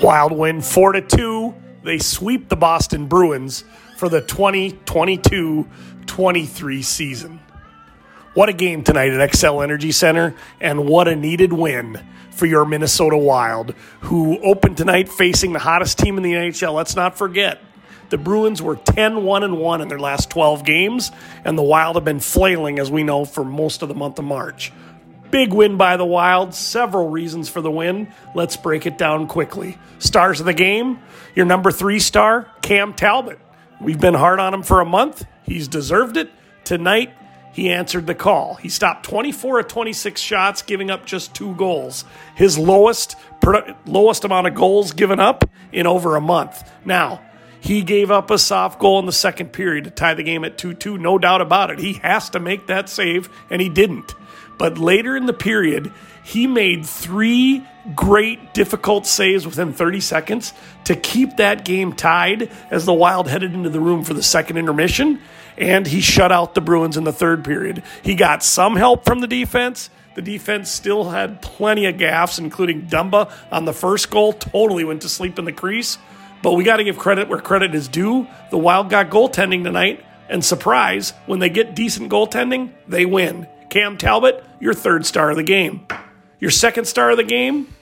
Wild win 4 to 2. They sweep the Boston Bruins for the 2022 23 season. What a game tonight at Xcel Energy Center, and what a needed win for your Minnesota Wild, who opened tonight facing the hottest team in the NHL. Let's not forget, the Bruins were 10 1 and 1 in their last 12 games, and the Wild have been flailing, as we know, for most of the month of March. Big win by the Wild. Several reasons for the win. Let's break it down quickly. Stars of the game. Your number three star, Cam Talbot. We've been hard on him for a month. He's deserved it. Tonight, he answered the call. He stopped 24 of 26 shots, giving up just two goals. His lowest lowest amount of goals given up in over a month. Now, he gave up a soft goal in the second period to tie the game at 2 2, no doubt about it. He has to make that save, and he didn't. But later in the period, he made three great, difficult saves within 30 seconds to keep that game tied as the Wild headed into the room for the second intermission. And he shut out the Bruins in the third period. He got some help from the defense. The defense still had plenty of gaffes, including Dumba on the first goal, totally went to sleep in the crease. But we got to give credit where credit is due. The Wild got goaltending tonight, and surprise, when they get decent goaltending, they win. Cam Talbot, your third star of the game. Your second star of the game?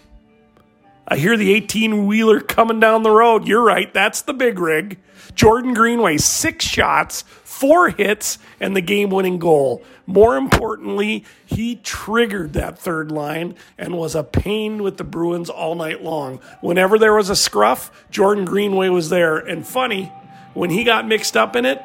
I hear the 18 wheeler coming down the road. You're right, that's the big rig. Jordan Greenway, six shots, four hits, and the game winning goal. More importantly, he triggered that third line and was a pain with the Bruins all night long. Whenever there was a scruff, Jordan Greenway was there. And funny, when he got mixed up in it,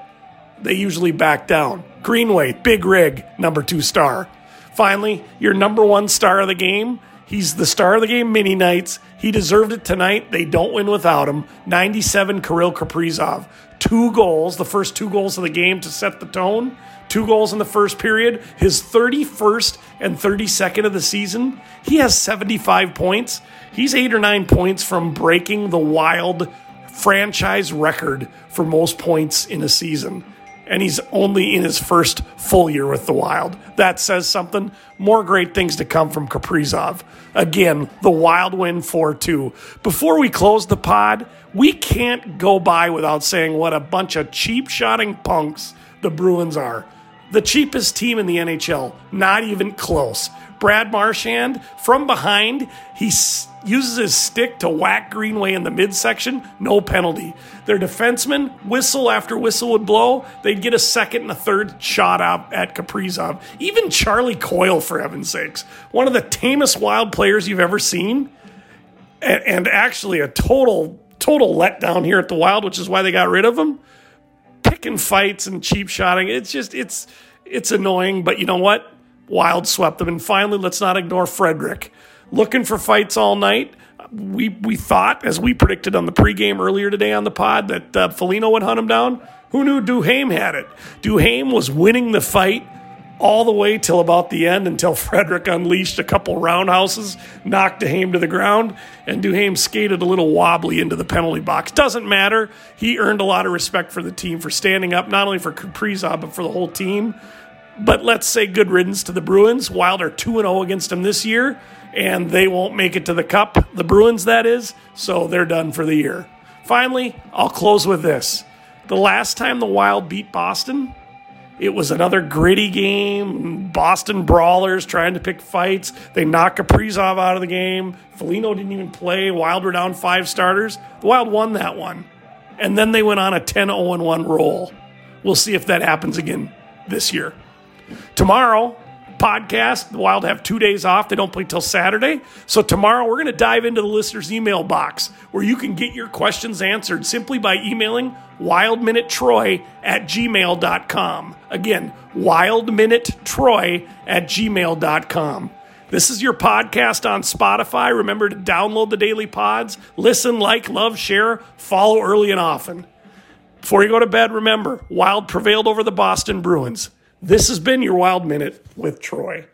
they usually back down. Greenway, big rig, number two star. Finally, your number one star of the game. He's the star of the game mini nights. He deserved it tonight. They don't win without him. 97 Kirill Kaprizov. Two goals, the first two goals of the game to set the tone. Two goals in the first period. His 31st and 32nd of the season. He has 75 points. He's eight or nine points from breaking the wild franchise record for most points in a season and he's only in his first full year with the Wild. That says something. More great things to come from Kaprizov. Again, the Wild win 4 2. Before we close the pod, we can't go by without saying what a bunch of cheap shotting punks the Bruins are. The cheapest team in the NHL, not even close. Brad Marchand from behind. He s- uses his stick to whack Greenway in the midsection. No penalty. Their defensemen, whistle after whistle would blow. They'd get a second and a third shot up at Kaprizov. Even Charlie Coyle, for heaven's sakes, one of the tamest wild players you've ever seen, and, and actually a total total letdown here at the Wild, which is why they got rid of him. Picking fights and cheap shotting. It's just it's it's annoying, but you know what? Wild swept them. And finally, let's not ignore Frederic. Looking for fights all night. We, we thought, as we predicted on the pregame earlier today on the pod, that uh, Foligno would hunt him down. Who knew Duhaime had it? Duhaime was winning the fight all the way till about the end until Frederic unleashed a couple roundhouses, knocked Duhaime to the ground, and Duhaime skated a little wobbly into the penalty box. Doesn't matter. He earned a lot of respect for the team for standing up, not only for Kaprizov, but for the whole team. But let's say good riddance to the Bruins. Wild are 2 0 against them this year, and they won't make it to the Cup, the Bruins, that is, so they're done for the year. Finally, I'll close with this. The last time the Wild beat Boston, it was another gritty game. Boston brawlers trying to pick fights. They knocked Kaprizov out of the game. Foligno didn't even play. Wild were down five starters. The Wild won that one. And then they went on a 10 0 1 roll. We'll see if that happens again this year. Tomorrow, podcast, the Wild have two days off. They don't play till Saturday. So tomorrow, we're going to dive into the listener's email box where you can get your questions answered simply by emailing wildminutetroy at gmail.com. Again, wildminutetroy at gmail.com. This is your podcast on Spotify. Remember to download the daily pods, listen, like, love, share, follow early and often. Before you go to bed, remember Wild prevailed over the Boston Bruins. This has been your Wild Minute with Troy.